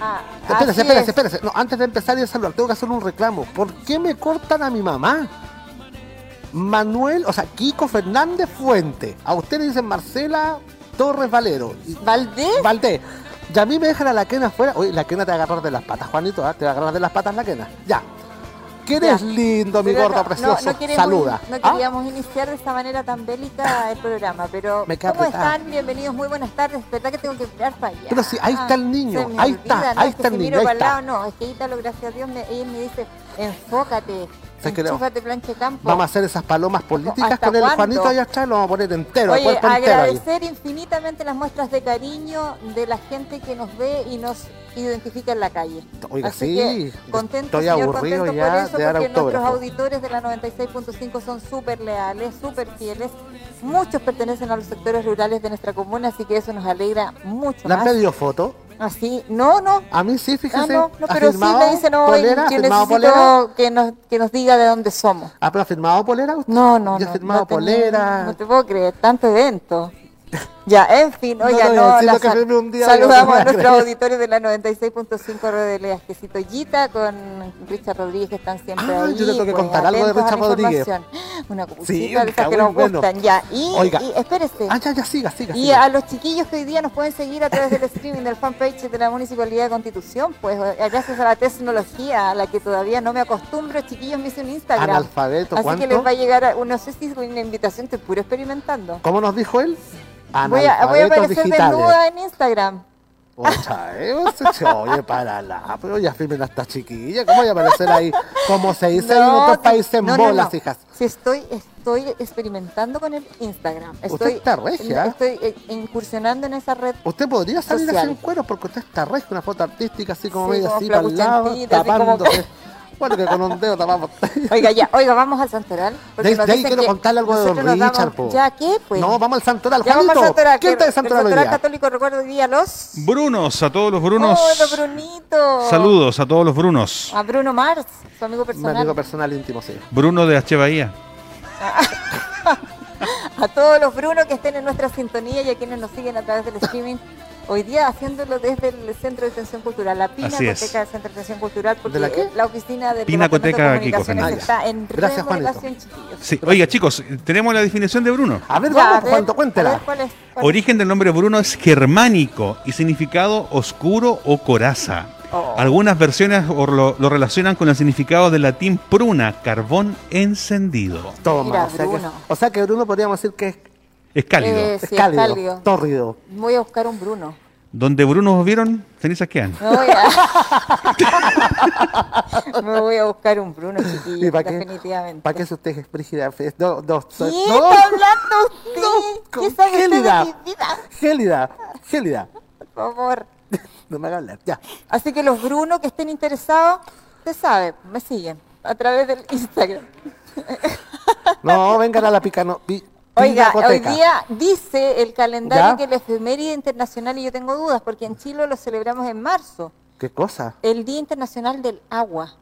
Ah, Espérese, espérese, es. espérese. No, antes de empezar y de saludar, tengo que hacer un reclamo. ¿Por qué me cortan a mi mamá? Manuel, o sea, Kiko Fernández Fuente. A usted le dicen Marcela Torres Valero. ¿Valdés? Valdés. Y a mí me dejan a la quena afuera. Oye, la quena te va a agarrar de las patas, Juanito. ¿ah? Te va a agarrar de las patas la quena. Ya. Que eres Ya. lindo, mi Pero gordo no, precioso. No, no queremos, Saluda. No ¿Ah? queríamos iniciar de esta manera tan bélica el programa, pero Me ¿cómo están? Bienvenidos, muy buenas tardes. ¿Verdad que tengo que mirar para allá? Pero sí, ahí está el niño, se me ahí olvida, está, ahí Es está el si niño, miro ahí para está. lado, no, es que Ítalo, gracias a Dios, me, él me dice, enfócate, ¿Sabes qué le- enchúfate planche campo. Vamos a hacer esas palomas políticas ¿Hasta con el? Juanito allá atrás, lo vamos a poner entero, Oye, ahí. agradecer infinitamente las muestras de cariño de la gente que nos ve y nos identifica en la calle. Oiga, Así sí, que contento, estoy señor, aburrido contento ya por eso, de dar porque nuestros autógrafo. auditores de la 96.5 son súper leales, súper fieles. Muchos pertenecen a los sectores rurales de nuestra comuna, así que eso nos alegra mucho ¿Le han pedido foto? Así, no, no. A mí sí, Ah, fíjese. no, no, ¿Ha pero sí me dice, no, polera? ¿Ha yo firmado necesito polera? que nos, que nos diga de dónde somos. ¿Ah, ha firmado polera usted? No, no, ¿Ya no. ha firmado no polera? No te puedo creer, tanto evento. Ya, en fin, oiga, no, la un día, saludamos no voy a a nuestros creer. auditores de la 96.5 de Asquecito Yita con Richard Rodríguez que están siempre Ah, ahí. yo le tengo que pues, contar algo de Richard Rodríguez. Una cuchita de esas que nos bueno. gustan, ya. Y, Oiga. y espérese. Ah, ya, ya, siga, siga. Y siga. a los chiquillos que hoy día nos pueden seguir a través del streaming del fanpage de la Municipalidad de Constitución, pues eh, gracias a la tecnología a la que todavía no me acostumbro, chiquillos me hice un Instagram. Analfabeto, Así ¿cuánto? que les va a llegar, a- no sé si es una invitación, estoy puro experimentando. ¿Cómo nos dijo él? Voy a, voy a Analfabetos aparecer digitales. desnuda en Instagram. Ocha, eh, oye para la, pero ya firmen a esta chiquilla, ¿cómo voy a aparecer ahí? Como se dice ahí en No, otros países en no, no, bolas, no. hijas. Sí, estoy, estoy experimentando con el Instagram. Estoy, está regia. Estoy eh, incursionando en esa red. Usted podría salir Social. así en cuero porque usted está regia, una foto artística así como Sí, medio así para el lado, flacuchentita, así como tapándose. Bueno, que con un dedo tapamos. Oiga, ya, oiga, vamos al santoral. De, ahí quiero contarle algo de don damos- Richard, po. ¿Ya qué? Pues. No, vamos al santoral, Ya vamos al Juanito. santoral. ¿Quién está de el santoral hoy santoral día? católico recuerdo hoy día los... Brunos, a todos los Brunos. ¡Hola, Brunito! Saludos a todos los Brunos. A Bruno Mars, su amigo Mi personal. amigo personal íntimo, sí. Bruno de H. Bahía. A todos los Brunos que estén en nuestra sintonía y a quienes nos siguen a través del streaming. Hoy día haciéndolo desde el Centro de Atención Cultural, la. Pinacoteca del Centro de Atención Cultural, porque ¿De la qué? la oficina del Pinacoteca de Comunicaciones está en Gracias, Juanito. remodelación, chiquillos. Sí. Oiga, chicos, tenemos la definición de Bruno. A ver, Ya, a vamos, a cuéntela. ver, ¿cuál es? ¿Cuál es? Origen del nombre Bruno es germánico y significado oscuro o coraza. Oh. Algunas versiones lo, lo relacionan con el significado del latín pruna, carbón encendido. Toma, Mira, o, sea que, Bruno. o sea que Bruno podríamos decir que es, Es cálido. Eh, es sí, es cálido, cálido. tórrido. Voy a buscar un Bruno. Donde Brunos vieron, cenizas quedan. Me voy a, Me voy a buscar un Bruno, chiquillo, ¿Y para qué? definitivamente. ¿Para qué si usted es brígida? No, no, ¿Qué está hablando usted? no, ¿Qué sabe usted gélida. de mi vida? Gélida, gélida. Por favor. No me haga hablar, ya. Así que los Brunos que estén interesados, usted sabe, me siguen a través del Instagram. No, vengan a la picano. pi- Oiga, hoy día dice el calendario ¿Ya? que la efeméride internacional, y yo tengo dudas, porque en Chile lo celebramos en marzo, ¿Qué cosa? el Día Internacional del Agua.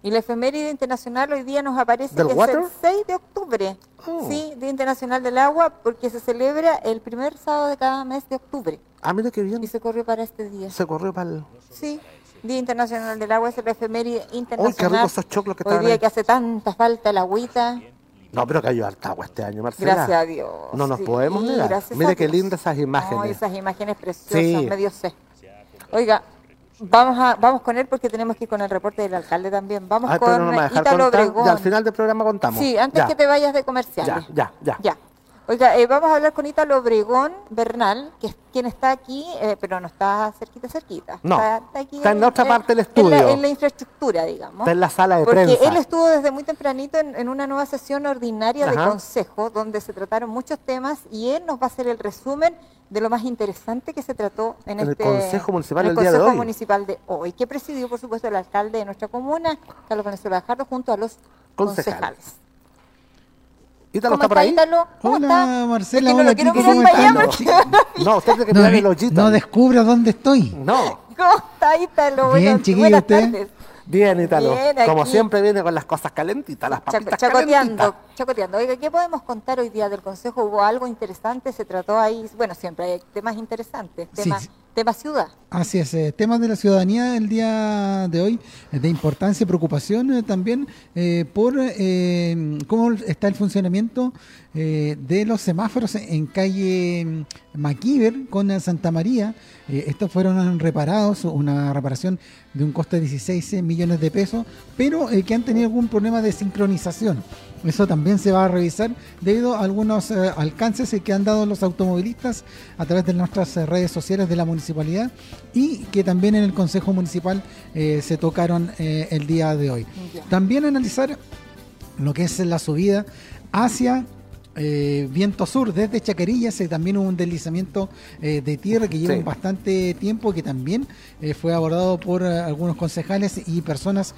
Y la efeméride internacional hoy día nos aparece ¿Del que es el 6 de octubre. Oh. Sí, Día Internacional del Agua, porque se celebra el primer sábado de cada mes de octubre. Ah, mira qué bien. Y se corrió para este día. Se corrió para el... Sí, Día Internacional del Agua es la efeméride Uy, internacional. qué ricos esos choclos que Hoy día ahí. que hace tanta falta el agüita. No, pero cayó harta agua este año, Marcela. Gracias a Dios. No nos sí, podemos negar. Mire qué lindas esas imágenes. Esas imágenes preciosas, Sí. medio sé. Oiga, vamos a vamos con él porque tenemos que ir con el reporte del alcalde también. Vamos Ay, pero con no Ítalo contar. Obregón. Ya al final del programa contamos. Sí, antes Ya, que te vayas de comerciales. Ya, ya, ya. Ya. Oiga, eh, vamos a hablar con Ítalo Obregón Bernal, que es quien está aquí, eh, pero no está cerquita, cerquita. No, está, aquí está en la otra parte del En la, estudio. en la infraestructura, digamos. Está en la sala de Porque prensa. él estuvo desde muy tempranito en, en una nueva sesión ordinaria de consejo, donde se trataron muchos temas y él nos va a hacer el resumen de lo más interesante que se trató en, En el este Consejo Municipal en el de hoy. Municipal de hoy, que presidió, por supuesto, el alcalde de nuestra comuna, Carlos Venezuela Jardo, junto a los Concejales. concejales. Ítalo ¿Cómo está por ahí. Ítalo? ¿Cómo Hola? Marcela, Es que no hola, Kiko, ¿cómo están? porque- No, usted tiene que No, mirar el hoyito. no descubro dónde estoy. No. ¿Cómo está Ítalo? Bien, chiquillo, buenas ¿usted? tardes. Bien, Ítalo. Bien, Como siempre viene con las cosas calentitas, las Chaco- papitas chacoteando, calentitas. chacoteando. Oiga, ¿qué podemos contar hoy día del Consejo? ¿Hubo algo interesante? ¿Se trató ahí? Bueno, siempre hay temas interesantes, Sí, sí. Tema ciudad. Así es, eh, temas de la ciudadanía el día de hoy, eh, de importancia y preocupación eh, también eh, por cómo está el funcionamiento eh, de los semáforos en calle mm, Maquíver con eh, Santa María. Eh, estos fueron reparados, una reparación de un coste de 16 millones de pesos, pero eh, que han tenido algún problema de sincronización. Eso también se va a revisar debido a algunos eh, alcances que han dado los automovilistas a través de nuestras redes sociales de la municipalidad y que también en el Consejo Municipal se tocaron el día de hoy. También analizar lo que es la subida hacia eh, viento sur desde Chacarillas eh, también hubo un deslizamiento eh, de tierra que lleva Sí. bastante tiempo que también eh, fue abordado por algunos concejales y personas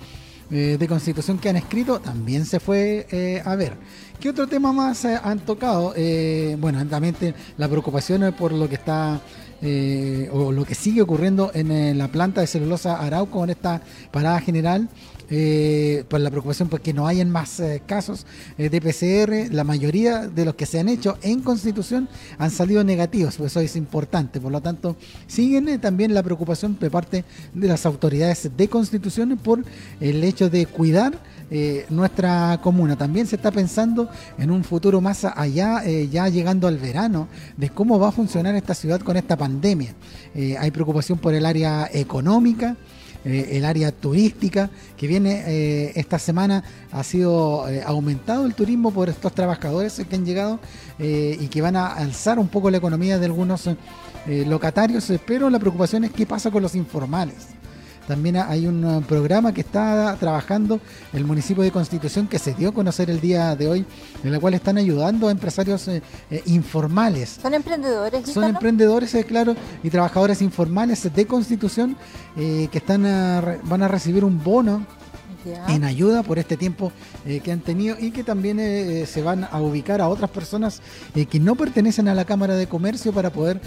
de constitución que han escrito también se fue a ver ¿qué otro tema más eh, han tocado? Eh, bueno también la preocupación por lo que está eh, o lo que sigue ocurriendo en eh, la planta de celulosa Arauco con esta parada general eh, por la preocupación porque no hayan más eh, casos eh, de PCR. La mayoría de los que se han hecho en Constitución han salido negativos, pues eso es importante. Por lo tanto, siguen eh, también la preocupación de parte de las autoridades de Constitución por el hecho de cuidar eh, nuestra comuna. También se está pensando en un futuro más allá, eh, ya llegando al verano, de cómo va a funcionar esta ciudad con esta pandemia. Eh, hay preocupación por el área económica, el área turística, que viene esta semana, ha sido aumentado el turismo por estos trabajadores que han llegado y que van a alzar un poco la economía de algunos locatarios, pero la preocupación es qué pasa con los informales. También hay un uh, programa que está trabajando el municipio de Constitución que se dio a conocer el día de hoy, en la cual están ayudando a empresarios eh, eh, informales. ¿Son emprendedores? Son emprendedores, eh, claro, y trabajadores informales de Constitución eh, que están a van a recibir un bono En ayuda por este tiempo eh, que han tenido y que también eh, eh, se van a ubicar a otras personas eh, que no pertenecen a la Cámara de Comercio para poder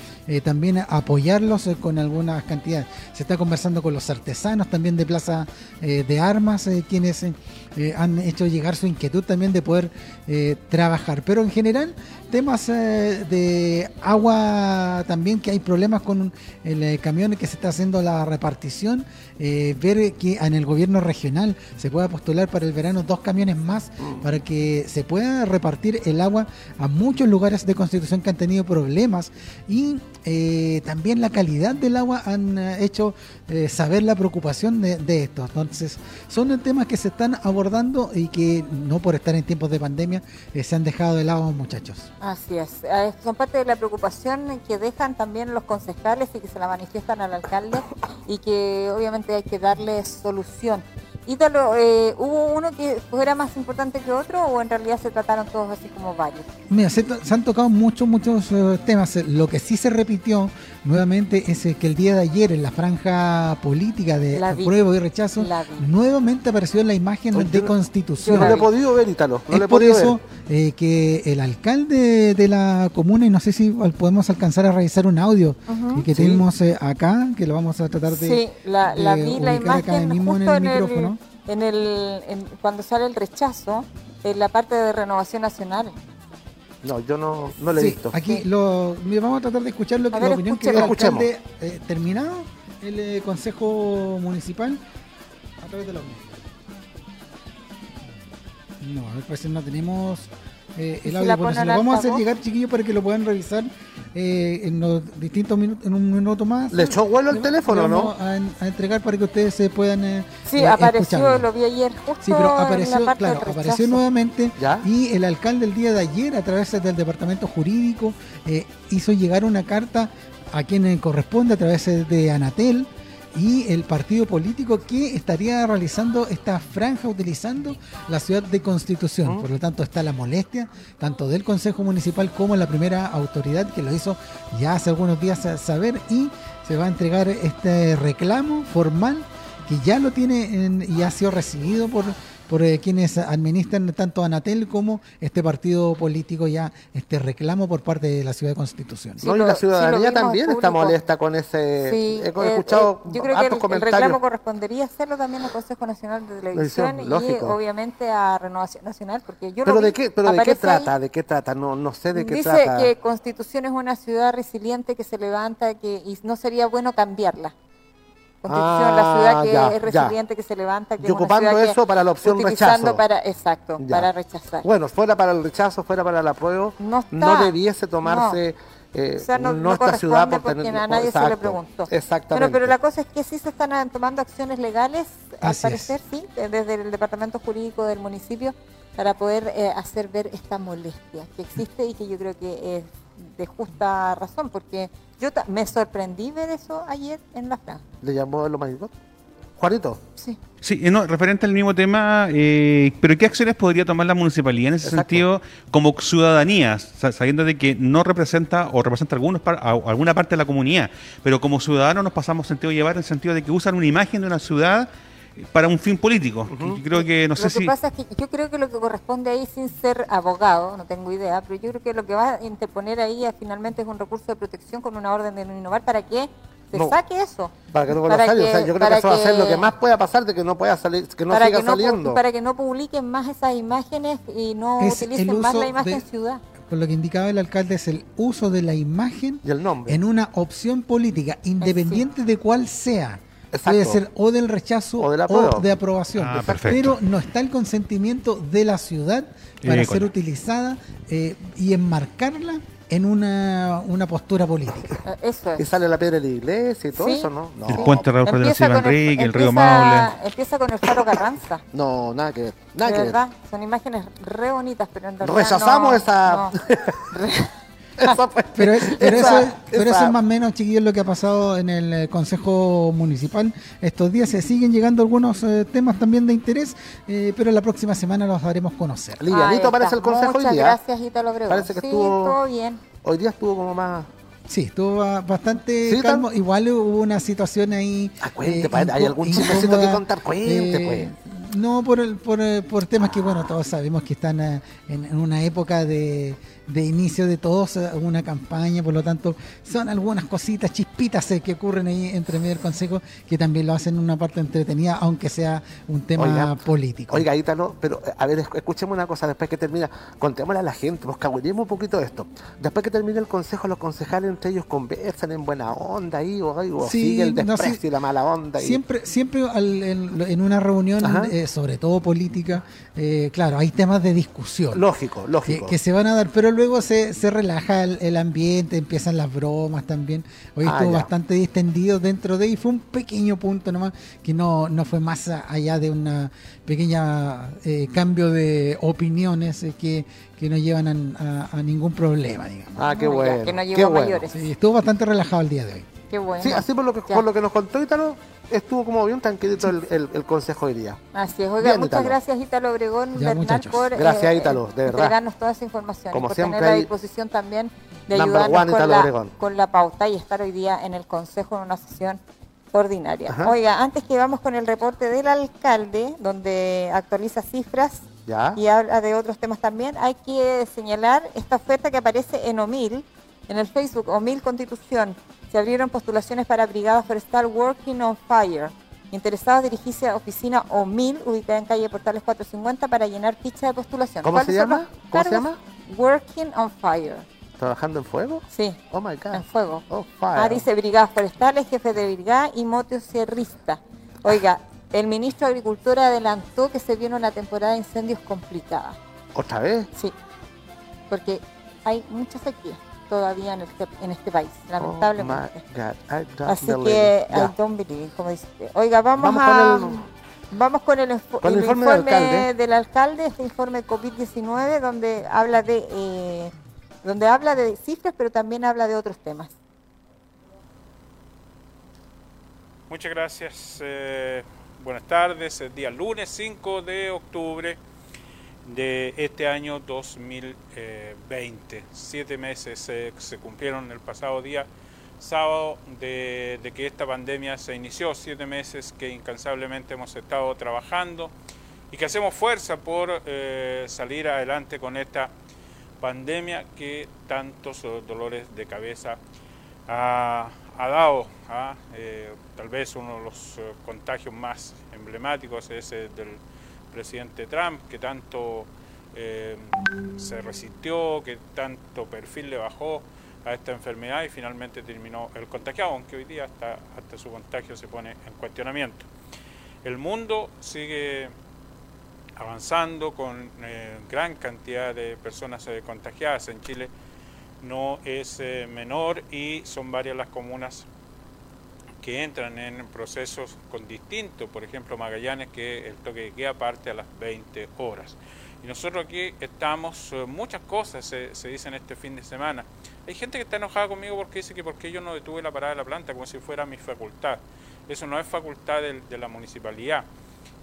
también apoyarlos con algunas cantidades. Se está conversando con los artesanos también de Plaza de Armas, quienes eh, han hecho llegar su inquietud también de poder eh, trabajar. Pero en general, temas eh, de agua también, que hay problemas con el camión que se está haciendo la repartición, ver que en el gobierno regional se pueda postular para el verano dos camiones más para que se pueda repartir el agua a muchos lugares de Constitución que han tenido problemas y también la calidad del agua han hecho saber la preocupación de, de esto. Entonces, son temas que se están abordando y que no por estar en tiempos de pandemia eh, se han dejado de lado, muchachos. Así es. Eh, Son parte de la preocupación que dejan también los concejales y que se la manifiestan al alcalde y que obviamente hay que darle solución. Ítalo, eh, ¿hubo uno que fuera más importante que otro o en realidad se trataron todos así como varios? Mira, se, se han tocado muchos, muchos eh, temas. Eh, Lo que sí se repitió nuevamente es eh, que el día de ayer en la franja política de apruebo y rechazo, nuevamente apareció la imagen Oye, de yo- Constitución. No la lo he podido ver, Italo. No es he por eso ver. eh, que el alcalde de la comuna, y no sé si podemos alcanzar a revisar un audio que Sí. tenemos eh, acá, que lo vamos a tratar de... Sí, la, la de vi la imagen mismo en justo el en el, micrófono. en el en- cuando sale el rechazo en la parte de renovación nacional. No, yo no, no lo he Sí, visto. aquí lo, vamos a tratar de escuchar lo que, A la opinión que dio el alcalde eh, terminado el eh, consejo municipal a través de la. No, a ver, parece que no tenemos eh, ¿Y el si audio. la Bueno, pone se lo vamos a hacer llegar, chiquillos, para que lo puedan revisar eh, en los distintos minutos, en un minuto más. ¿Le echó vuelo Le- teléfono, no? A, a entregar para que ustedes se puedan. eh, Sí, eh, apareció, escucharlo. lo vi ayer justo Sí, pero en la apareció, parte claro, apareció nuevamente ¿Ya? y el alcalde el día de ayer a través del departamento jurídico eh, hizo llegar una carta a quien corresponde a través de Anatel y el partido político que estaría realizando esta franja utilizando la ciudad de Constitución. Por lo tanto está la molestia tanto del Consejo Municipal como la primera autoridad que lo hizo ya hace algunos días a saber y se va a entregar este reclamo formal que ya lo tiene en- y ha sido recibido por, por eh, quienes administran tanto Anatel como este partido político ya este reclamo por parte de la ciudad de Constitución. Sí, no, y lo- la lo ciudadanía también está molesta con ese. Sí, he eh, escuchado eh, yo creo que el, reclamo correspondería hacerlo también al Consejo Nacional de Televisión y obviamente a Renovación Nacional, porque yo lo pero vi, de qué, pero de qué ahí, trata, de qué trata, no, no sé de qué Dice trata. que Constitución es una ciudad resiliente que se levanta que y no sería bueno cambiarla. Constitución, la ciudad Ah, que ya, es ya. resiliente, que se levanta, que Y es una ocupando ciudad que- eso para la opción rechazo. para exacto, Ya. para rechazar. Bueno, fuera para el rechazo, fuera para el apruebo, No está. debiese tomarse eh, O sea, no, no nuestra ciudad por tener. a nadie se le Exacto, preguntó. Exactamente. Bueno, pero la cosa es que sí se están ah, tomando acciones legales, al Así parecer, sí, eh, desde el departamento jurídico del municipio, para poder eh, hacer ver esta molestia que existe y que yo creo que es de justa razón, porque yo me sorprendí ver eso ayer en la franja. ¿Le llamó lo más Juanito, Sí. Sí, no, referente al mismo tema, eh, pero ¿qué acciones podría tomar la municipalidad en ese Exacto. sentido como ciudadanía, sa- sabiendo de que no representa o representa algunos par- a- alguna parte de la comunidad, pero como ciudadanos nos pasamos sentido llevar en el sentido de que usan una imagen de una ciudad para un fin político? Que creo que no sé lo que si... pasa es que yo creo que lo que corresponde ahí, sin ser abogado, no tengo idea, pero yo creo que lo que va a interponer ahí finalmente es un recurso de protección con una orden de no innovar para que se No. saque eso. para que no vuelva a salir. O sea, yo creo que eso va a ser lo que- más pueda pasar de que no pueda salir, que no para, siga que no, pu- saliendo. para que no publiquen más esas imágenes y no Es utilicen más la imagen de- ciudad. Por lo que indicaba el alcalde es el uso de la imagen Y el nombre. en una opción política, independiente de cuál sea. Exacto. Puede ser o del rechazo O de, aprobación. Ah, perfecto. Pero no está el consentimiento de la ciudad para ser utilizada eh, y enmarcarla en una, una postura política. Eh, Eso Y es. sale la piedra de la iglesia y todo Sí. eso, ¿no? No, El puente Empieza Silva con el- Enrique, el río empieza- Maule. Empieza con el faro Carranza. no, nada que ver. Nada de que ver. verdad, son imágenes re bonitas, pero en realidad Rechazamos no- esa- no. Fue- Pero, pero esa- eso, pero esa- eso es más o menos, chiquillos, lo que ha pasado en el eh, Consejo Municipal. Estos días se siguen llegando algunos eh, temas también de interés, eh, pero la próxima semana los daremos conocer. Livianito Ahí parece el consejo Muchas hoy día. gracias, Ítalo Obregón. Parece que sí, estuvo- todo bien. Hoy día estuvo como más. Sí, estuvo ba- bastante Sí, calmo. tan- Igual hubo una situación ahí. Ah, cuente, eh, ¿hay algún chismecito que contar? Cuente, pues. No, por, el- por, por temas que, bueno, todos sabemos que están en, en una época de, de inicio de todos, eh, una campaña, por lo tanto, son algunas cositas, chispitas eh, que ocurren ahí entre medio del consejo que también lo hacen una parte entretenida, aunque sea un tema Oiga, político. Oiga, Ítalo, pero eh, a ver, esc- escuchemos una cosa después que termina. Contémosle a la gente, pues un poquito de esto. Después que termine el consejo, los concejales entre ellos conversan en buena onda ahí, o, o Sí, sigue el no, desprecio sí. y la mala onda. y- Siempre, siempre al- en, en una reunión, eh, sobre todo política, eh, claro, hay temas de discusión. Lógico, que, lógico. que se van a dar, pero luego se, se relaja el, el ambiente, empiezan las bromas también. Hoy Ah, estuvo ya. bastante distendido dentro de y fue un pequeño punto nomás que no, no fue más allá de una pequeña eh, cambio de opiniones eh, que, que no llevan a, a- a ningún problema, digamos. Ah, qué bueno. que no qué bueno. mayores. Sí, estuvo bastante relajado el día de hoy. Qué bueno. Sí, así por lo que, Ya. por lo que nos contó Ítalo, estuvo como bien tranquilito el, el- el consejo hoy día. Así es. Oiga, Bien, muchas Ítalo. gracias, Ítalo Obregón, Ya, Bernal, muchachos. por Gracias, Ítalo, de verdad. entregarnos toda esa información Como y por siempre tener la hay- disposición también de ayudarnos one, con la, con la pauta y estar hoy día en el Consejo en una sesión ordinaria. Ajá. Oiga, antes que vamos con el reporte del alcalde, donde actualiza cifras ¿Ya? y habla de otros temas también, hay que señalar esta oferta que aparece en OMIL, en el Facebook OMIL Constitución. Se abrieron postulaciones para Brigada Forestal Working on Fire. Interesados dirigirse a oficina OMIL, ubicada en calle Portales 450, para llenar ficha de postulación. ¿Cómo se ¿Cuáles son llama? ¿Cómo se llama? Working on Fire. ¿Trabajando en fuego? Sí, Oh my God. en fuego. Oh, fire. Ah, dice Brigadas Forestales, jefe de brigada y motosierrista. Oiga, el ministro de Agricultura adelantó que se viene una temporada de incendios complicada. ¿Otra vez? Sí, porque hay mucha sequía todavía en este, en este país, Oh lamentablemente. my God. I don't Así believe que. Ya. I don't believe, como dice. Oiga, vamos, Vamos a... con el- Vamos con el, info- con el el informe informe, del alcalde. del alcalde, este informe COVID-19, donde habla de eh, donde habla de cifras, pero también habla de otros temas. Muchas gracias. eh, buenas tardes. El día lunes 5 de octubre de este año 2020. Siete meses se cumplieron el pasado día sábado de, de que esta pandemia se inició. Siete meses que incansablemente hemos estado trabajando y que hacemos fuerza por eh, salir adelante con esta pandemia que tantos dolores de cabeza ha, dado. ¿ah? Eh, tal vez uno de los eh, contagios más emblemáticos es el del presidente Trump, que tanto se resistió, que tanto perfil le bajó a esta enfermedad y finalmente terminó el contagiado, aunque hoy día hasta, hasta su contagio se pone en cuestionamiento. El mundo sigue avanzando con eh, gran cantidad de personas eh, contagiadas en Chile no es eh, menor y son varias las comunas que entran en procesos con distintos, por ejemplo Magallanes que el toque de queda parte a las 20 horas. Y nosotros aquí estamos, muchas cosas se, se, dicen este fin de semana. Hay gente que está enojada conmigo porque dice que porque yo no detuve la parada de la planta como si fuera mi facultad. Eso no es facultad de la municipalidad.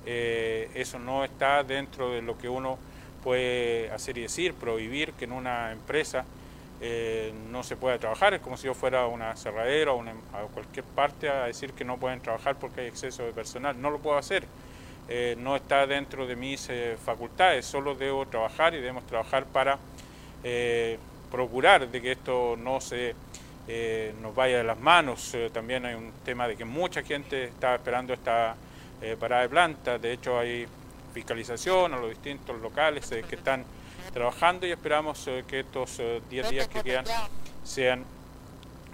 Eh, eso no está dentro de lo que uno puede hacer y decir, prohibir que en una empresa eh, no se pueda trabajar, es como si yo fuera una cerradera o a cualquier parte a decir que no pueden trabajar porque hay exceso de personal, no lo puedo hacer, eh, no está dentro de mis facultades, solo debo trabajar y debemos trabajar para procurar de que esto no se nos vaya de las manos, también hay un tema de que mucha gente está esperando esta eh, parada de planta. De hecho, hay fiscalización a los distintos locales eh, que están trabajando y esperamos eh, que estos 10 días que quedan sean,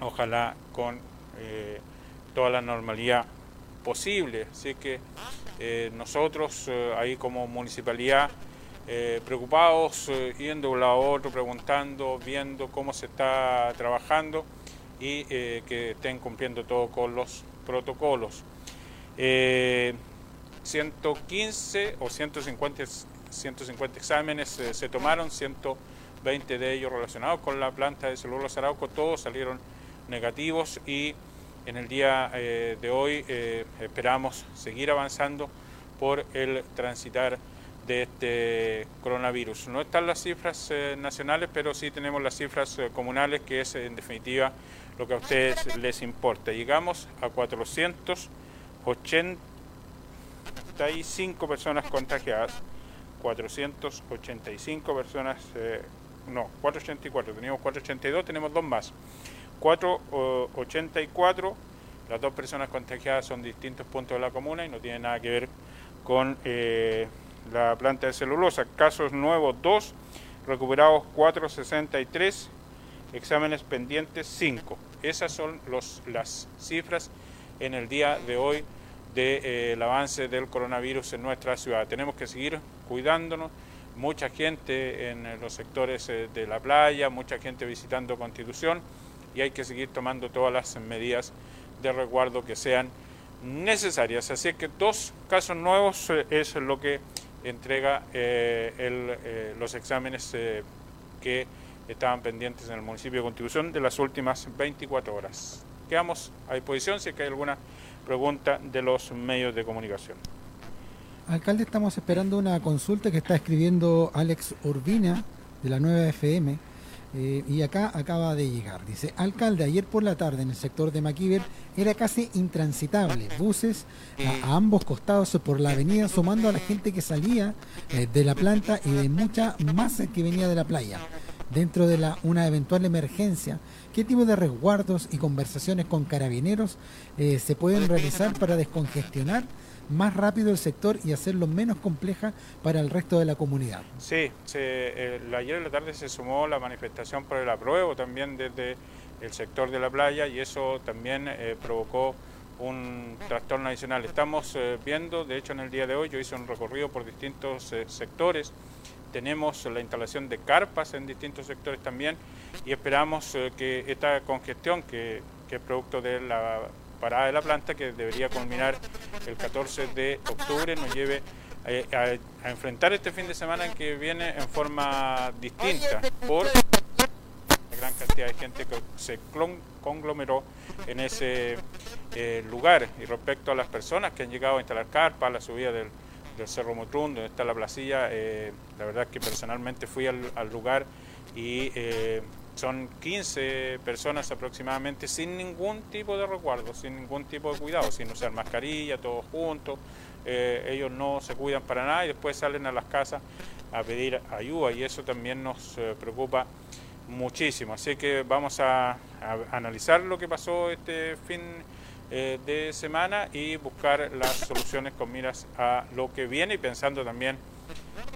ojalá, con toda la normalidad posible. Así que nosotros, ahí como municipalidad, preocupados, yendo de un lado a otro, preguntando, viendo cómo se está trabajando y que estén cumpliendo todo con los protocolos. 115 eh, o 150, 150 exámenes eh, se tomaron, 120 de ellos relacionados con la planta de celulosa Arauco, todos salieron negativos y en el día eh, de hoy esperamos seguir avanzando por el transitar de este coronavirus. No están las cifras nacionales, pero sí tenemos las cifras comunales, que es en definitiva lo que a ustedes les importa. Llegamos a 400 85 personas contagiadas, 485 personas, eh, no, 484, teníamos 482, tenemos dos más. 484, las dos personas contagiadas son distintos puntos de la comuna y no tienen nada que ver con eh, la planta de celulosa. Casos nuevos 2, recuperados 463, exámenes pendientes 5. Esas son los, las cifras en el día de hoy del de, eh, avance del coronavirus en nuestra ciudad. Tenemos que seguir cuidándonos, mucha gente en los sectores eh, de la playa, mucha gente visitando Constitución y hay que seguir tomando todas las medidas de resguardo que sean necesarias. Así que dos casos nuevos eh, es lo que entrega los exámenes que estaban pendientes en el municipio de Constitución de las últimas 24 horas. Quedamos a disposición si es que hay alguna pregunta de los medios de comunicación. Alcalde, estamos esperando una consulta que está escribiendo Alex Urbina de la nueva FM eh, y acá acaba de llegar. Dice, alcalde, ayer por la tarde en el sector de Maquiver era casi intransitable. Buses a, ambos costados por la avenida sumando a la gente que salía eh, de la planta y de mucha masa que venía de la playa. Dentro de la, una eventual emergencia, ¿qué tipo de resguardos y conversaciones con carabineros eh, se pueden realizar para descongestionar más rápido el sector y hacerlo menos compleja para el resto de la comunidad. Sí, se, ayer en la tarde se sumó la manifestación por el apruebo también desde el sector de la playa y eso también eh, provocó un trastorno adicional. Estamos eh, viendo, de hecho en el día de hoy yo hice un recorrido por distintos eh, sectores, tenemos la instalación de carpas en distintos sectores también y esperamos que esta congestión que, que es producto de la parada de la planta que debería culminar el 14 de octubre nos lleve eh, a, enfrentar este fin de semana que viene en forma distinta por la gran cantidad de gente que se conglomeró en ese eh, lugar. Y respecto a las personas que han llegado a instalar carpas, la subida del, Cerro Motrún, donde está la placilla, eh, la verdad que personalmente fui al, lugar y son 15 personas aproximadamente sin ningún tipo de recuerdo, sin ningún tipo de cuidado, sin usar mascarilla, todos juntos. Eh, ellos no se cuidan para nada y después salen a las casas a pedir ayuda y eso también nos eh, preocupa muchísimo. Así que vamos a, analizar lo que pasó este fin eh, de semana y buscar las soluciones con miras a lo que viene y pensando también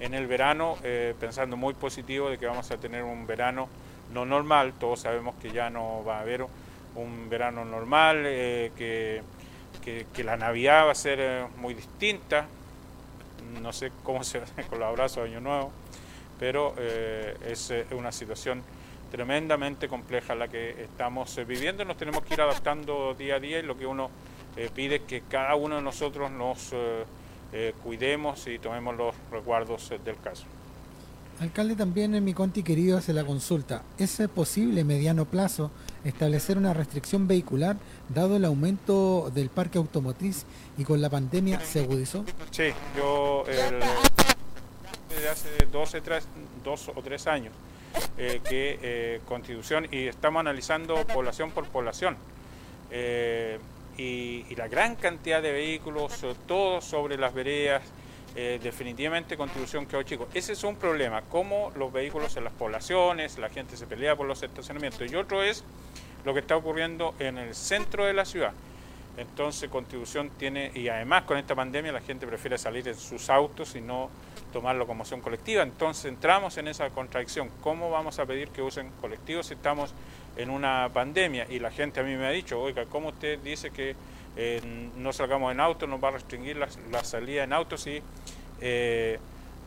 en el verano, pensando muy positivo de que vamos a tener un verano no normal, todos sabemos que ya no va a haber un verano normal, eh, que, la Navidad va a ser eh, muy distinta, no sé cómo se hace con los abrazos de Año Nuevo, pero eh, es una situación tremendamente compleja la que estamos viviendo, nos tenemos que ir adaptando día a día y lo que uno pide es que cada uno de nosotros nos cuidemos y tomemos los recuerdos del caso. Alcalde, también en mi conti querido hace la consulta. ¿Es posible, mediano plazo, establecer una restricción vehicular dado el aumento del parque automotriz y con la pandemia se agudizó? Sí, yo desde hace dos, o tres años eh, que eh, Constitución y estamos analizando población por población. Eh, y, la gran cantidad de vehículos, todos sobre las veredas, eh, definitivamente contribución que hoy chicos. Ese es un problema, cómo los vehículos en las poblaciones, la gente se pelea por los estacionamientos. Y otro es lo que está ocurriendo en el centro de la ciudad. Entonces contribución tiene, y además con esta pandemia la gente prefiere salir en sus autos y no tomar locomoción colectiva. Entonces entramos en esa contradicción. ¿Cómo vamos a pedir que usen colectivos si estamos en una pandemia? Y la gente a mí me ha dicho, oiga, ¿cómo usted dice que eh, no salgamos en auto, nos va a restringir la, salida en auto si eh,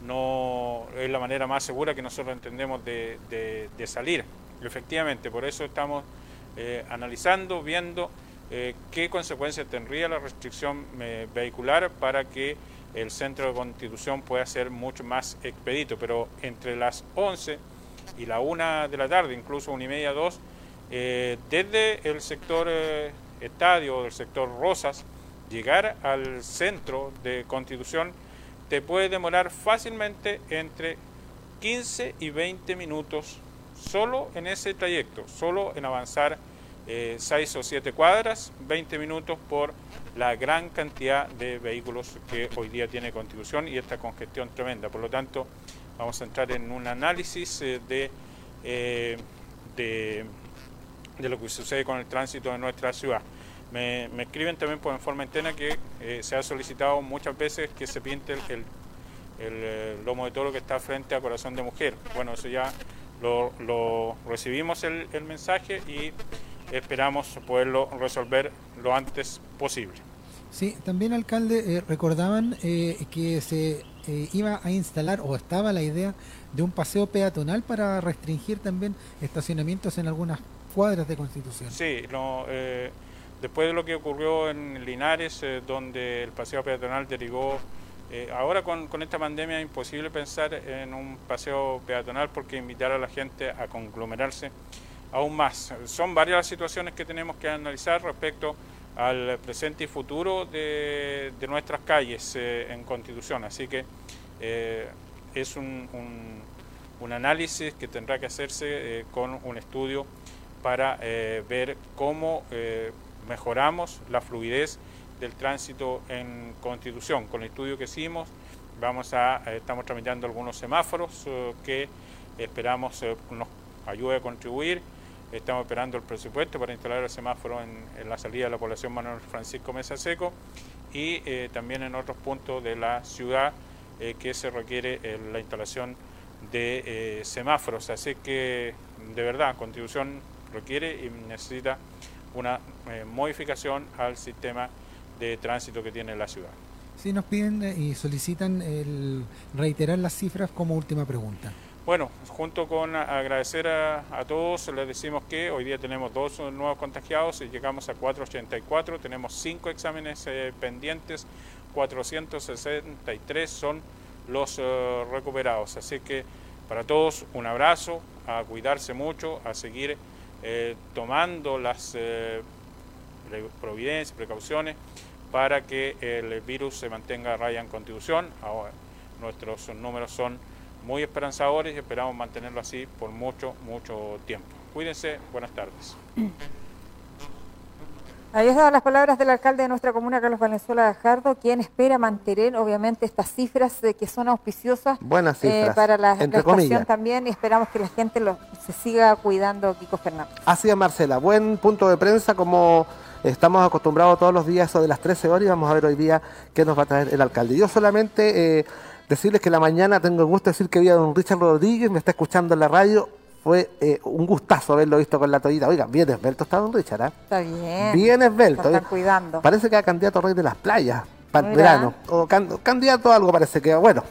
no es la manera más segura que nosotros entendemos de, salir. Efectivamente, por eso estamos eh, analizando, viendo qué consecuencias tendría la restricción vehicular para que el centro de constitución pueda ser mucho más expedito, pero entre las 11 y la 1 de la tarde, incluso una y media, dos, desde el sector estadio del sector Rosas, llegar al centro de Constitución te puede demorar fácilmente entre 15 y 20 minutos solo en ese trayecto, solo en avanzar 6 eh, o 7 cuadras, 20 minutos por la gran cantidad de vehículos que hoy día tiene Constitución y esta congestión tremenda. Por lo tanto, vamos a entrar en un análisis eh, de, eh, de de lo que sucede con el tránsito de nuestra ciudad. Me, escriben también por forma interna que eh, se ha solicitado muchas veces que se pinte el, el, lomo de toro que está frente a Corazón de Mujer. Bueno, eso ya lo, recibimos el, mensaje y esperamos poderlo resolver lo antes posible. Sí, también alcalde, eh, recordaban eh, que se iba a instalar o estaba la idea de un paseo peatonal para restringir también estacionamientos en algunas cuadras de Constitución. Sí, eh, después de lo que ocurrió en Linares, eh, donde el paseo peatonal derivó, eh, ahora con, esta pandemia es imposible pensar en un paseo peatonal porque invitar a la gente a conglomerarse aún más. Son varias las situaciones que tenemos que analizar respecto al presente y futuro de, nuestras calles en Constitución, así que es un, un, análisis que tendrá que hacerse con un estudio para eh, ver cómo eh, mejoramos la fluidez del tránsito en Constitución. Con el estudio que hicimos, vamos a, eh, estamos tramitando algunos semáforos que esperamos nos ayude a contribuir. Estamos esperando el presupuesto para instalar el semáforo en, la salida de la población Manuel Francisco Mesa Seco y también en otros puntos de la ciudad que se requiere la instalación de semáforos. Así que, de verdad, Constitución requiere y necesita una eh, modificación al sistema de tránsito que tiene la ciudad. Sí, nos piden eh, y solicitan el reiterar las cifras como última pregunta. Bueno, junto con agradecer a, todos, les decimos que hoy día tenemos dos nuevos contagiados y llegamos a 484, tenemos cinco exámenes eh, pendientes, 463 son los recuperados. Así que para todos un abrazo, a cuidarse mucho, a seguir eh, tomando las eh, providencias, precauciones para que el virus se mantenga a raya en contribución. Ahora, nuestros números son muy esperanzadores y esperamos mantenerlo así por mucho, mucho tiempo. Cuídense, buenas tardes. Ahí están las palabras del alcalde de nuestra comuna, Carlos Valenzuela Gajardo, quien espera mantener, obviamente, estas cifras de que son auspiciosas Buenas eh, cifras, para la, entre la estación comillas. también y esperamos que la gente lo- se siga cuidando, Kiko Fernández. Así es, Marcela. Buen punto de prensa, como estamos acostumbrados todos los días, eso de las 13 horas, y vamos a ver hoy día qué nos va a traer el alcalde. Yo solamente eh, decirles que la mañana tengo el gusto de decir que vi a don Richard Rodríguez, me está escuchando en la radio. Fue eh, un gustazo haberlo visto con la toallita. Oiga, bien esbelto está don Richard, ¿ah? Está bien. Bien esbelto. Eh. cuidando. Parece que era candidato a rey de las playas para el verano. O can- candidato a algo parece que, bueno.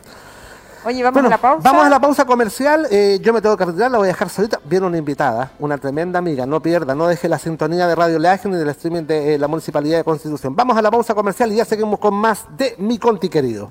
Oye, vamos Bueno, a la pausa. Vamos a la pausa comercial. Eh, yo me tengo que retirar, la voy a dejar solita. Viene una invitada, una tremenda amiga. No pierda, no deje la sintonía de Radio Leaje ni del streaming de eh, la Municipalidad de Constitución. Vamos a la pausa comercial y ya seguimos con más de Mi Conti querido.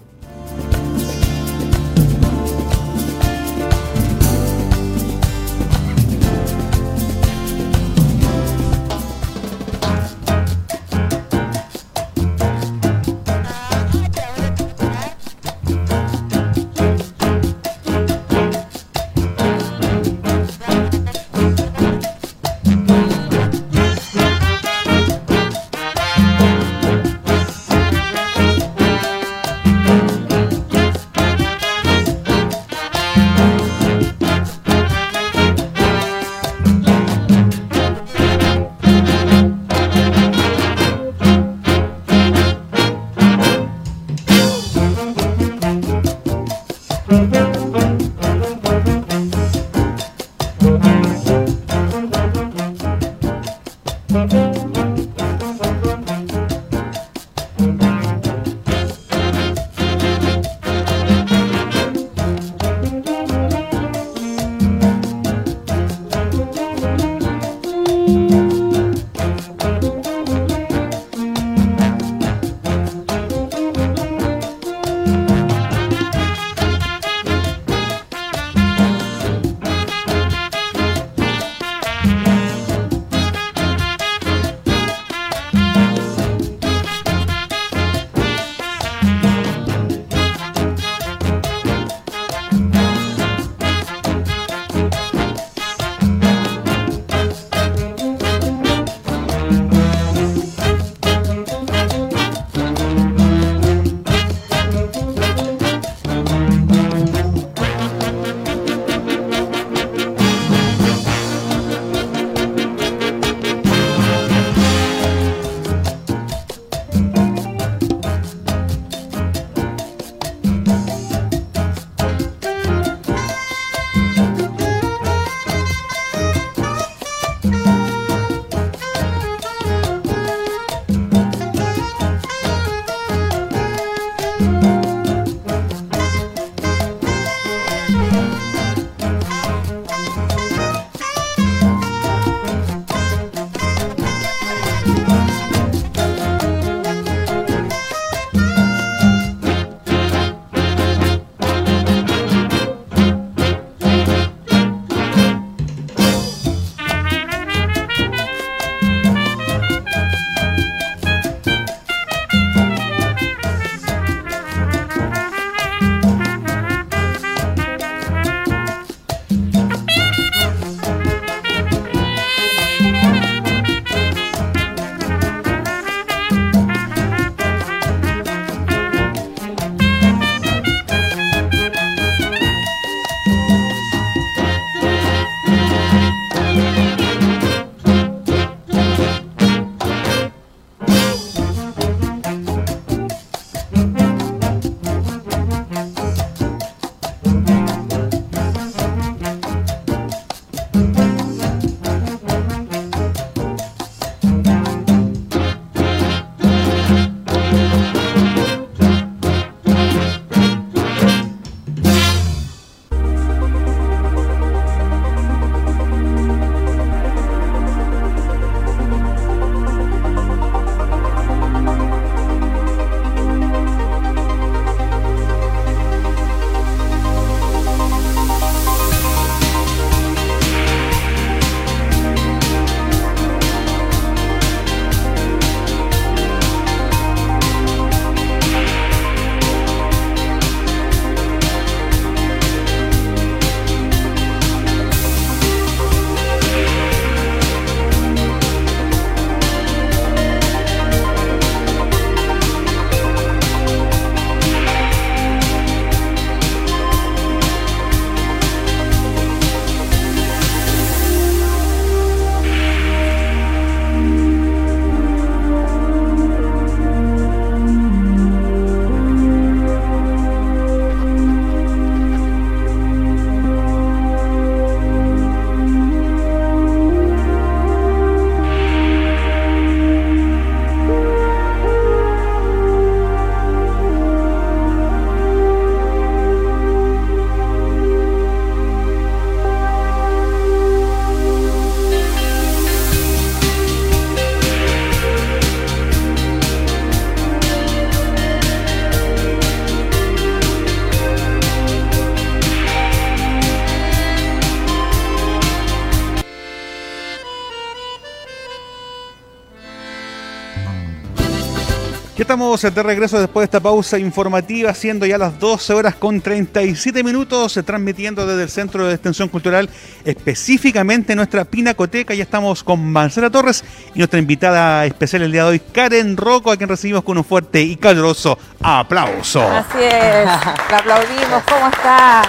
Estamos de regreso después de esta pausa informativa, siendo ya las 12 horas con 37 minutos, eh, transmitiendo desde el Centro de Extensión Cultural, específicamente nuestra Pinacoteca. Ya estamos con Marcela Torres y nuestra invitada especial el día de hoy, Karen Rocco, a quien recibimos con un fuerte y caluroso aplauso. Así es, la aplaudimos. ¿Cómo está?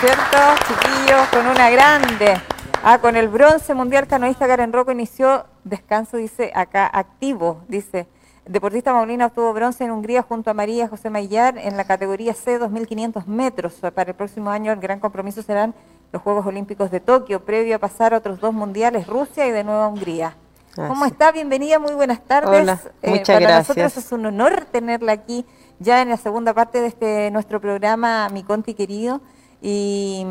¿Cierto, chiquillos? Con una grande. Ah, con el bronce mundial canoísta Karen Rocco inició descanso, dice acá, activo, dice Deportista Maulina obtuvo bronce en Hungría junto a María José Maillar en la categoría C 2.500 metros. Para el próximo año el gran compromiso serán los Juegos Olímpicos de Tokio, previo a pasar a otros dos mundiales, Rusia y de nuevo Hungría. ¿Cómo está? Bienvenida, muy buenas tardes. Hola, Eh, muchas para gracias. nosotros es un honor tenerla aquí ya en la segunda parte de este nuestro programa, mi Conti querido, y,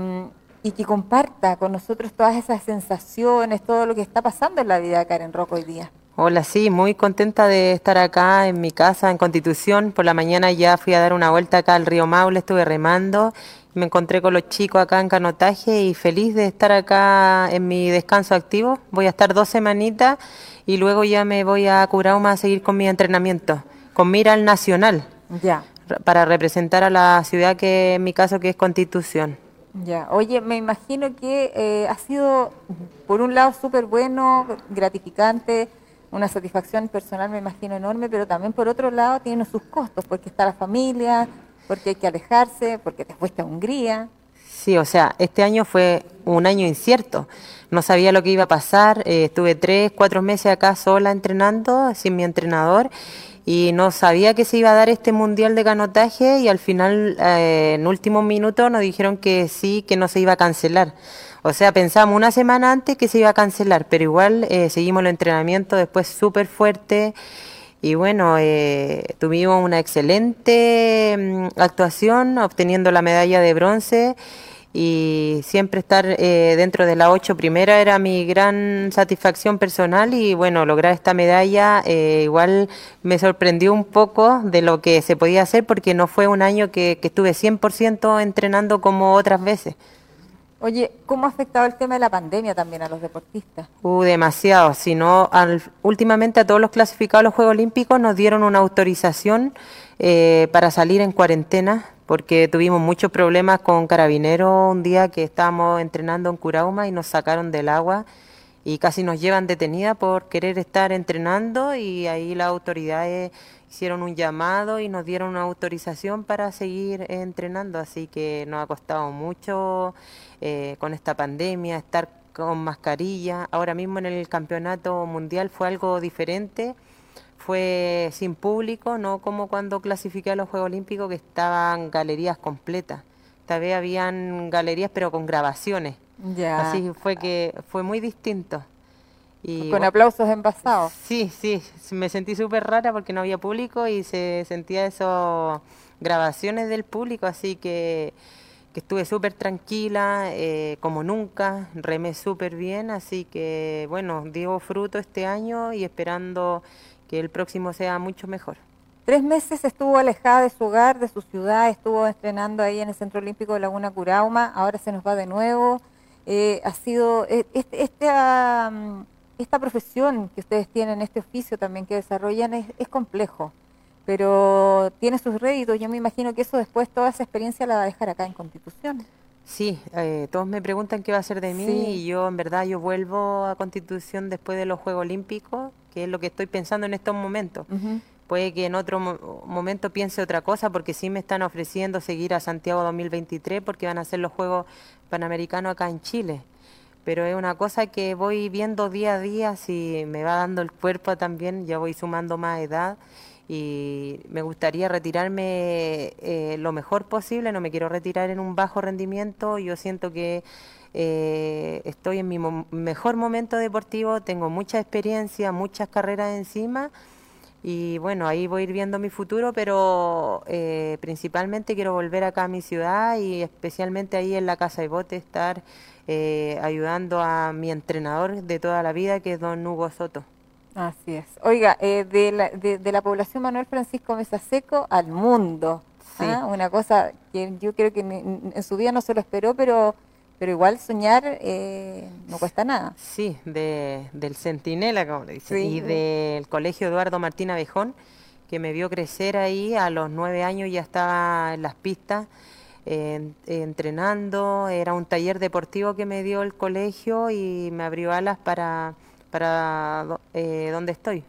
y que comparta con nosotros todas esas sensaciones, todo lo que está pasando en la vida de Karen Rocco hoy día. Hola, sí, muy contenta de estar acá en mi casa en Constitución. Por la mañana ya fui a dar una vuelta acá al río Maule, estuve remando, me encontré con los chicos acá en canotaje y feliz de estar acá en mi descanso activo. Voy a estar dos semanitas y luego ya me voy a Curauma a seguir con mi entrenamiento, con mira al nacional, Ya. para representar a la ciudad que en mi caso que es Constitución. Ya, oye, me imagino que eh, ha sido, por un lado, súper bueno, gratificante, una satisfacción personal, me imagino, enorme, pero también por otro lado tiene sus costos, porque está la familia, porque hay que alejarse, porque te fuiste a Hungría. Sí, o sea, este año fue un año incierto. No sabía lo que iba a pasar. eh, estuve tres, cuatro meses acá sola entrenando, sin mi entrenador, y no sabía que se iba a dar este mundial de canotaje. Y al final, eh, en último minuto, nos dijeron que sí, que no se iba a cancelar. O sea, pensamos una semana antes que se iba a cancelar, pero igual eh, seguimos el entrenamiento después súper fuerte. Y bueno, eh, tuvimos una excelente mm, actuación, obteniendo la medalla de bronce y siempre estar eh, dentro de la ocho primera era mi gran satisfacción personal y bueno, lograr esta medalla eh, igual me sorprendió un poco de lo que se podía hacer porque no fue un año que, que estuve 100% entrenando como otras veces. Oye, ¿cómo ha afectado el tema de la pandemia también a los deportistas? Uh, demasiado. Si no, al- últimamente a todos los clasificados a los Juegos Olímpicos nos dieron una autorización eh, para salir en cuarentena, porque tuvimos muchos problemas con carabineros un día que estábamos entrenando en Curauma y nos sacaron del agua y casi nos llevan detenida por querer estar entrenando y ahí las autoridades hicieron un llamado y nos dieron una autorización para seguir entrenando, así que nos ha costado mucho eh, con esta pandemia estar con mascarilla. Ahora mismo en el campeonato mundial fue algo diferente, fue sin público, no como cuando clasifiqué a los Juegos Olímpicos que estaban galerías completas. Esta vez habían galerías pero con grabaciones. Ya. Así fue que fue muy distinto. Y Con aplausos envasados. Sí, sí, me sentí súper rara porque no había público y se sentía eso, grabaciones del público, así que, que estuve súper tranquila, eh, como nunca, remé súper bien, así que bueno, dio fruto este año y esperando que el próximo sea mucho mejor. Tres meses estuvo alejada de su hogar, de su ciudad, estuvo entrenando ahí en el Centro Olímpico de Laguna Curauma, ahora se nos va de nuevo. Eh, ha sido eh, este, esta, esta profesión que ustedes tienen, este oficio también que desarrollan, es, es complejo, pero tiene sus réditos. Yo me imagino que eso después, toda esa experiencia la va a dejar acá en Constitución. Sí, eh, todos me preguntan qué va a ser de mí Sí. y yo en verdad yo vuelvo a Constitución después de los Juegos Olímpicos, que es lo que estoy pensando en estos momentos. Puede que en otro mo- momento piense otra cosa porque sí me están ofreciendo seguir a Santiago 2023 porque van a ser los Juegos Panamericanos acá en Chile. Pero es una cosa que voy viendo día a día, si me va dando el cuerpo también, ya voy sumando más edad y me gustaría retirarme eh, lo mejor posible, no me quiero retirar en un bajo rendimiento, yo siento que eh, estoy en mi mejor momento deportivo, tengo mucha experiencia, muchas carreras encima y bueno, ahí voy a ir viendo mi futuro, pero eh, principalmente quiero volver acá a mi ciudad y especialmente ahí en la Casa de Bote estar eh, ayudando a mi entrenador de toda la vida, que es don Hugo Soto. Así es. Oiga, eh, de, la, de, de la población Manuel Francisco Mesa Seco al mundo. Sí. ¿ah? Una cosa que yo creo que en su vida no se lo esperó, pero pero igual soñar eh, no cuesta nada. Sí, de, del Centinela, como le dicen, Sí. y del Colegio Eduardo Martín Abejón, que me vio crecer ahí a los nueve años, ya estaba en las pistas eh, entrenando, era un taller deportivo que me dio el colegio y me abrió alas para, para eh, donde estoy.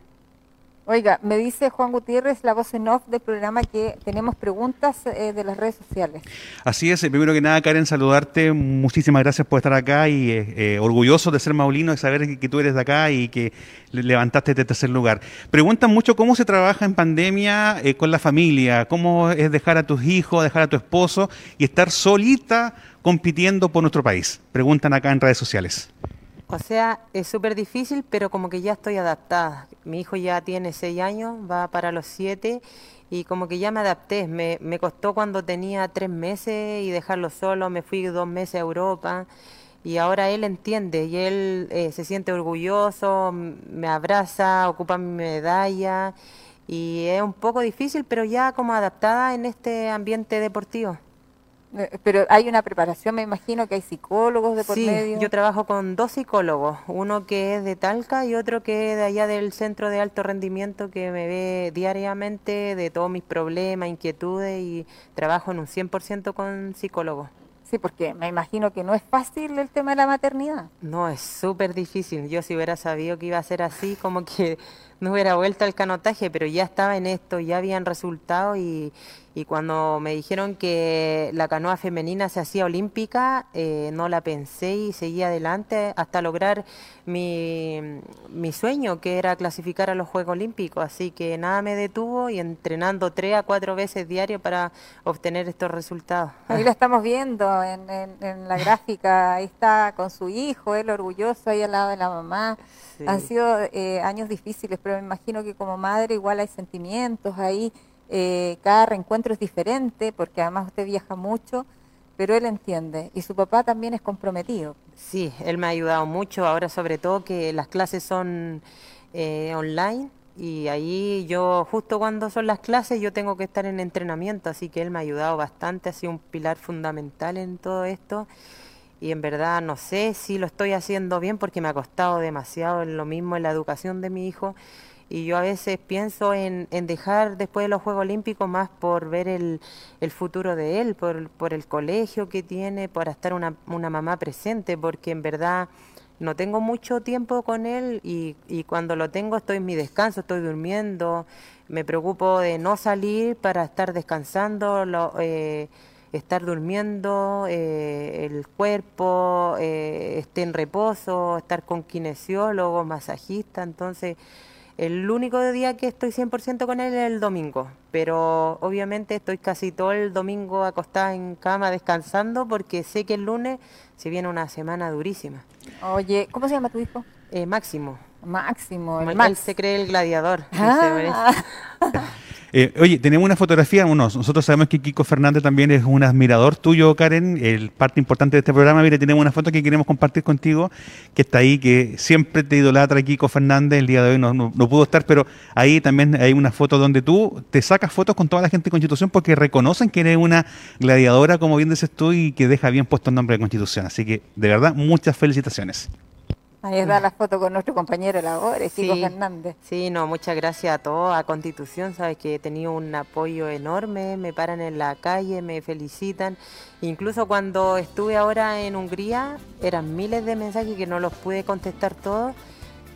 Oiga, me dice Juan Gutiérrez, la voz en off del programa, que tenemos preguntas eh, de las redes sociales. Así es, eh, primero que nada, Karen, saludarte. Muchísimas gracias por estar acá y eh, orgulloso de ser maulino y saber que, tú eres de acá y que le- levantaste este tercer lugar. Preguntan mucho cómo se trabaja en pandemia con la familia, cómo es dejar a tus hijos, dejar a tu esposo y estar solita compitiendo por nuestro país. Preguntan acá en redes sociales. O sea, es súper difícil, pero como que ya estoy adaptada. Mi hijo ya tiene seis años, va para los siete, y como que ya me adapté. Me, me costó cuando tenía tres meses y dejarlo solo, me fui dos meses a Europa, y ahora él entiende, y él eh, se siente orgulloso, me abraza, ocupa mi medalla, y es un poco difícil, pero ya como adaptada en este ambiente deportivo. Eh, Pero hay una preparación, me imagino que hay psicólogos de por Sí, medio. yo trabajo con dos psicólogos, uno que es de Talca y otro que es de allá del centro de alto rendimiento que me ve diariamente de todos mis problemas, inquietudes y trabajo en un 100% con psicólogos. Sí, porque me imagino que no es fácil el tema de la maternidad. No, es súper difícil. Yo si hubiera sabido que iba a ser así, como que no hubiera vuelto al canotaje, pero ya estaba en esto, ya habían resultados y, y cuando me dijeron que la canoa femenina se hacía olímpica, eh, no la pensé y seguí adelante hasta lograr mi, mi sueño, que era clasificar a los Juegos Olímpicos. Así que nada me detuvo y entrenando tres a cuatro veces diario para obtener estos resultados. Ahí lo estamos viendo en, en- en la gráfica, ahí está con su hijo, él orgulloso ahí al lado de la mamá. Sí. Han sido eh, años difíciles, pero me imagino que como madre igual hay sentimientos ahí, eh, cada reencuentro es diferente, porque además usted viaja mucho, pero él entiende, y su papá también es comprometido. Sí, él me ha ayudado mucho, ahora sobre todo que las clases son eh, online y ahí yo justo cuando son las clases yo tengo que estar en entrenamiento, así que él me ha ayudado bastante, ha sido un pilar fundamental en todo esto y en verdad no sé si lo estoy haciendo bien porque me ha costado demasiado en lo mismo en la educación de mi hijo. Y yo a veces pienso en, en dejar después de los Juegos Olímpicos más por ver el, el futuro de él, por, por el colegio que tiene, por estar una, una mamá presente, porque en verdad no tengo mucho tiempo con él y, y cuando lo tengo estoy en mi descanso, estoy durmiendo, me preocupo de no salir para estar descansando, lo- eh, estar durmiendo, eh, el cuerpo eh, esté en reposo, estar con kinesiólogo, masajista, entonces el único día que estoy 100% con él es el domingo, pero obviamente estoy casi todo el domingo acostada en cama descansando porque sé que el lunes se viene una semana durísima. Oye, ¿cómo se llama tu hijo? Eh, máximo. Máximo, el Él Max. se cree el gladiador. Ah, Eh, oye, tenemos una fotografía, bueno, nosotros sabemos que Kiko Fernández también es un admirador tuyo, Karen, el parte importante de este programa. Mire, tenemos una foto que queremos compartir contigo, que está ahí, que siempre te idolatra Kiko Fernández, el día de hoy no, no- no pudo estar, pero ahí también hay una foto donde tú te sacas fotos con toda la gente de Constitución porque reconocen que eres una gladiadora, como bien dices tú, y que deja bien puesto el nombre de Constitución. Así que, de verdad, muchas felicitaciones. Ahí está la foto con nuestro compañero labores, Sí. Fernández. Sí, no, muchas gracias a todos, a Constitución, sabes que he tenido un apoyo enorme, me paran en la calle, me felicitan. Incluso cuando estuve ahora en Hungría, eran miles de mensajes que no los pude contestar todos,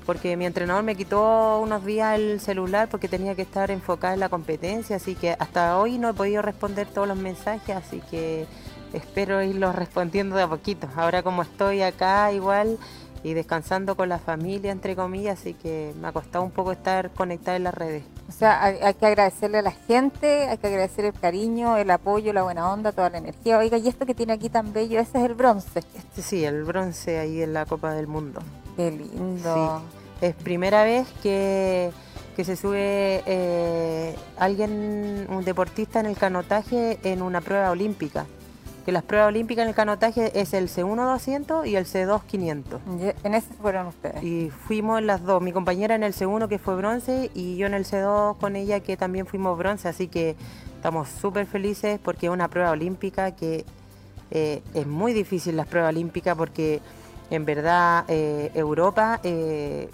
porque mi entrenador me quitó unos días el celular porque tenía que estar enfocada en la competencia, así que hasta hoy no he podido responder todos los mensajes, así que espero irlos respondiendo de a poquito. Ahora como estoy acá igual y descansando con la familia, entre comillas, así que me ha costado un poco estar conectada en las redes. O sea, hay, hay que agradecerle a la gente, hay que agradecer el cariño, el apoyo, la buena onda, toda la energía. Oiga, y esto que tiene aquí tan bello, ese es el bronce. Este sí, el bronce ahí en la Copa del Mundo. Qué lindo. Sí. Es primera vez que, que se sube eh, alguien, un deportista en el canotaje en una prueba olímpica. Que las pruebas olímpicas en el canotaje es el C1 200 y el C2 500. Y En ese fueron ustedes. Y fuimos las dos, mi compañera en el C1 que fue bronce y yo en el C2 con ella que también fuimos bronce, así que estamos súper felices porque es una prueba olímpica que eh, es muy difícil las pruebas olímpicas porque en verdad eh, Europa eh,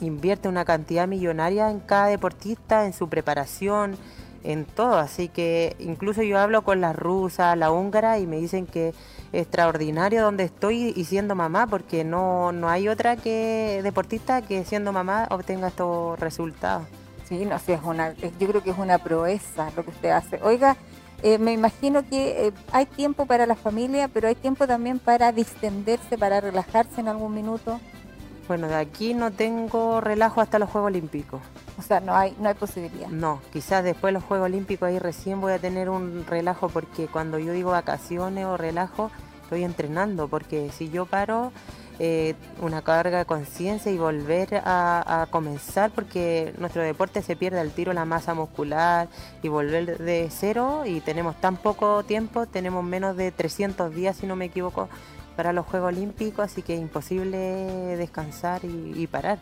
invierte una cantidad millonaria en cada deportista, en su preparación, en todo. Así que incluso yo hablo con la rusa, la húngara y me dicen que es extraordinario donde estoy y siendo mamá, porque no, no hay otra que deportista que siendo mamá obtenga estos resultados. Sí, no sé, es una, yo creo que es una proeza lo que usted hace. Oiga, eh, me imagino que eh, hay tiempo para la familia, pero hay tiempo también para distenderse, para relajarse en algún minuto. Bueno, de aquí no tengo relajo hasta los Juegos Olímpicos. O sea, no hay, no hay posibilidad. No, quizás después de los Juegos Olímpicos ahí recién voy a tener un relajo porque cuando yo digo vacaciones o relajo, estoy entrenando, porque si yo paro, eh, una carga de conciencia y volver a, comenzar, porque nuestro deporte se pierde al tiro la masa muscular y volver de cero y tenemos tan poco tiempo, tenemos menos de 300 días, si no me equivoco, para los Juegos Olímpicos, así que es imposible descansar y parar.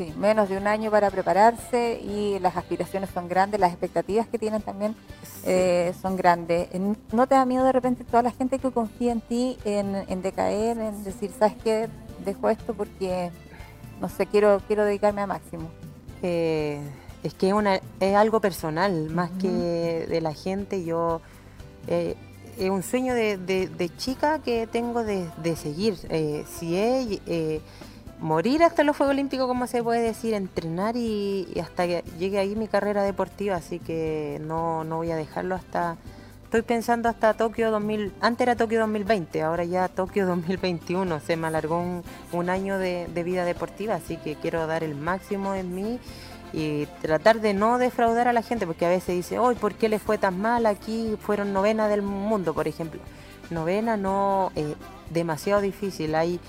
Sí, menos de un año para prepararse y las aspiraciones son grandes, las expectativas que tienen también eh, son grandes. ¿No te da miedo de repente toda la gente que confía en ti en, en decaer, en decir, ¿sabes qué? Dejo esto porque, no sé, quiero, quiero dedicarme a máximo. Eh, es que es, una, es algo personal, más uh -huh. que de la gente. Yo eh, es un sueño de, de, de, chica que tengo de, de seguir. Eh, si es morir hasta los Juegos Olímpicos, como se puede decir, entrenar y, hasta que llegue ahí mi carrera deportiva, así que no, no voy a dejarlo hasta... Estoy pensando hasta Tokio 2000, antes era Tokio 2020, ahora ya Tokio 2021, se me alargó un, año de, de vida deportiva, así que quiero dar el máximo en mí y tratar de no defraudar a la gente, porque a veces dice, hoy, ¿por qué le fue tan mal? Aquí fueron novena del mundo, por ejemplo. Novena no, eh, demasiado difícil. Hay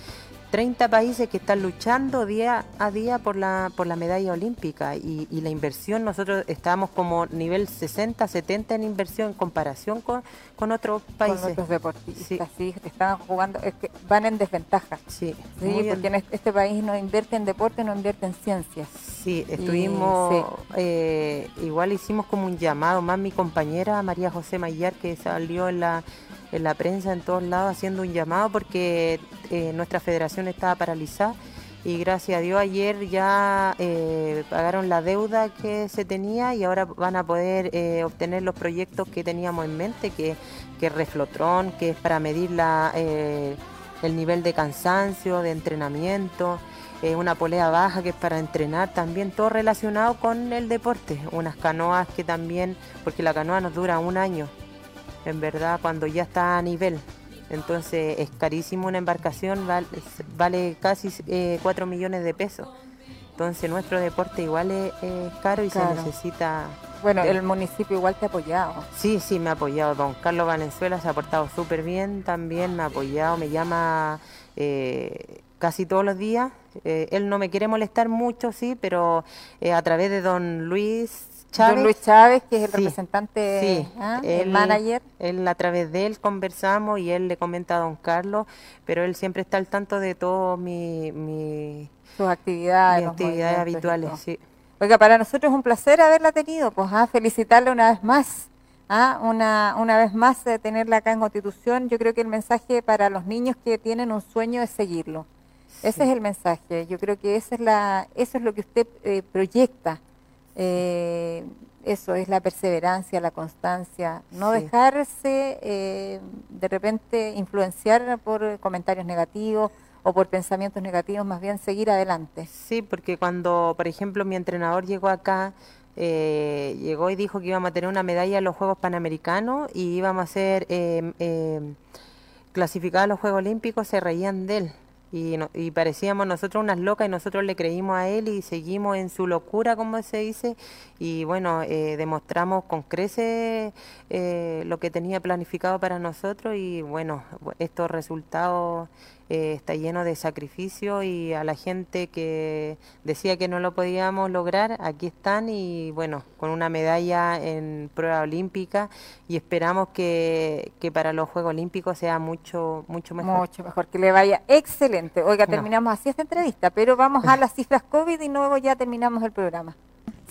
30 países que están luchando día a día por la, por la medalla olímpica y, y la inversión, nosotros estamos como nivel 60, 70 en inversión en comparación con, con otros países. Con otros deportistas, sí. sí, están jugando, es que van en desventaja. Sí, sí porque en este país no invierte en deporte, no invierte en ciencias. Sí, estuvimos, y, sí. Eh, igual hicimos como un llamado, más mi compañera María José Mayar, que salió en la en la prensa, en todos lados, haciendo un llamado porque eh, nuestra federación estaba paralizada y gracias a Dios ayer ya eh, pagaron la deuda que se tenía y ahora van a poder eh, obtener los proyectos que teníamos en mente, que, que es Reflotrón, que es para medir la, el nivel de cansancio, de entrenamiento, una polea baja que es para entrenar, también todo relacionado con el deporte, unas canoas que también, porque la canoa nos dura un año, en verdad, cuando ya está a nivel. Entonces es carísimo una embarcación, vale, vale casi eh, 4 millones de pesos. Entonces nuestro deporte igual es, es caro y claro. se necesita... Bueno, el municipio igual te ha apoyado. Sí, sí, me ha apoyado. Don Carlos Valenzuela se ha portado súper bien también, me ha apoyado, me llama eh, casi todos los días. Eh, él no me quiere molestar mucho, sí, pero eh, a través de don Luis Chávez. Don Luis Chávez, que es el sí, representante, sí. ¿ah? él, el manager. Él, a través de él conversamos y él le comenta a don Carlos, pero él siempre está al tanto de todas mi, mi, sus actividades, mis actividades habituales. Sí. Oiga, para nosotros es un placer haberla tenido, pues ¿ah? felicitarle una vez más. ¿ah? Una, una vez más de tenerla acá en Constitución, yo creo que el mensaje para los niños que tienen un sueño es seguirlo. Ese es el mensaje. Yo creo que esa es la, eso es lo que usted eh, proyecta eh, eso es la perseverancia, la constancia, no sí. dejarse eh, de repente influenciar por comentarios negativos o por pensamientos negativos, más bien seguir adelante. Sí, porque cuando, por ejemplo, mi entrenador llegó acá, eh, llegó y dijo que íbamos a tener una medalla en los Juegos Panamericanos y íbamos a ser eh, clasificados a los Juegos Olímpicos, se reían de él y, no, y, parecíamos nosotros unas locas y nosotros le creímos a él y seguimos en su locura, como se dice, y bueno, eh, demostramos con creces eh, lo que tenía planificado para nosotros y bueno, estos resultados eh, está lleno de sacrificio y a la gente que decía que no lo podíamos lograr, aquí están y bueno, con una medalla en prueba olímpica y esperamos que, que para los Juegos Olímpicos sea mucho, mucho mejor. Mucho mejor, que le vaya excelente. Oiga, terminamos no. así esta entrevista, pero vamos a las cifras COVID y luego ya terminamos el programa.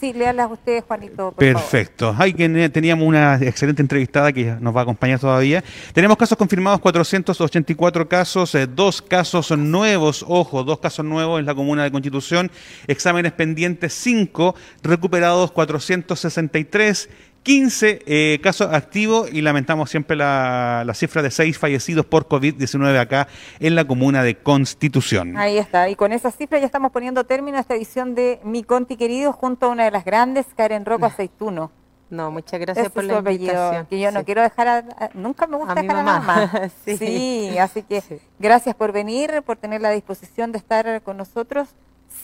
Sí, léalas ustedes, Juanito. Perfecto. Hay que teníamos una excelente entrevistada que nos va a acompañar todavía. Tenemos casos confirmados 484 casos, eh, dos casos nuevos, ojo, dos casos nuevos en la comuna de Constitución, exámenes pendientes 5, recuperados 463 15 eh, casos activos y lamentamos siempre la, cifra de 6 fallecidos por COVID-19 acá en la comuna de Constitución. Ahí está, y con esa cifra ya estamos poniendo término a esta edición de Mi Conti Querido junto a una de las grandes, Karen Roco Aceituno. No, muchas gracias por la invitación. Que yo no quiero dejar, a, nunca me gusta dejar a mamá. sí. así que gracias por venir, por tener la disposición de estar con nosotros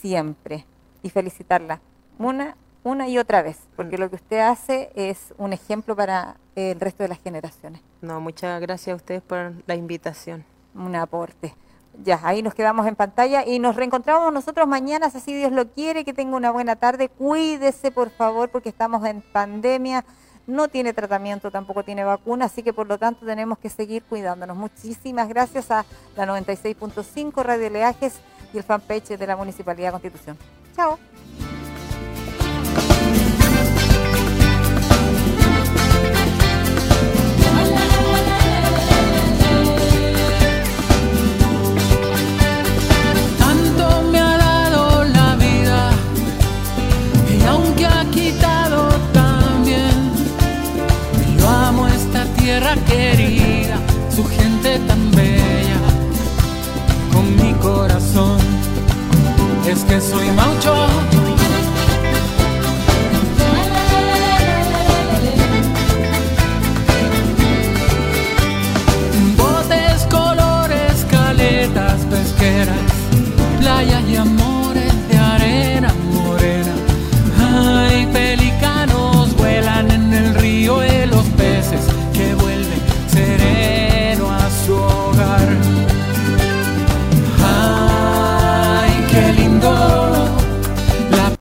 siempre y felicitarla. Una una y otra vez, porque mm. lo que usted hace es un ejemplo para el resto de las generaciones. No, muchas gracias a ustedes por la invitación. Un aporte. Ya, ahí nos quedamos en pantalla y nos reencontramos nosotros mañana, si Dios lo quiere, que tenga una buena tarde. Cuídese, por favor, porque estamos en pandemia, no tiene tratamiento, tampoco tiene vacuna, así que por lo tanto tenemos que seguir cuidándonos. Muchísimas gracias a la 96.5 Radio Leajes y el fanpage de la Municipalidad de Constitución. Chao. es que soy maucho.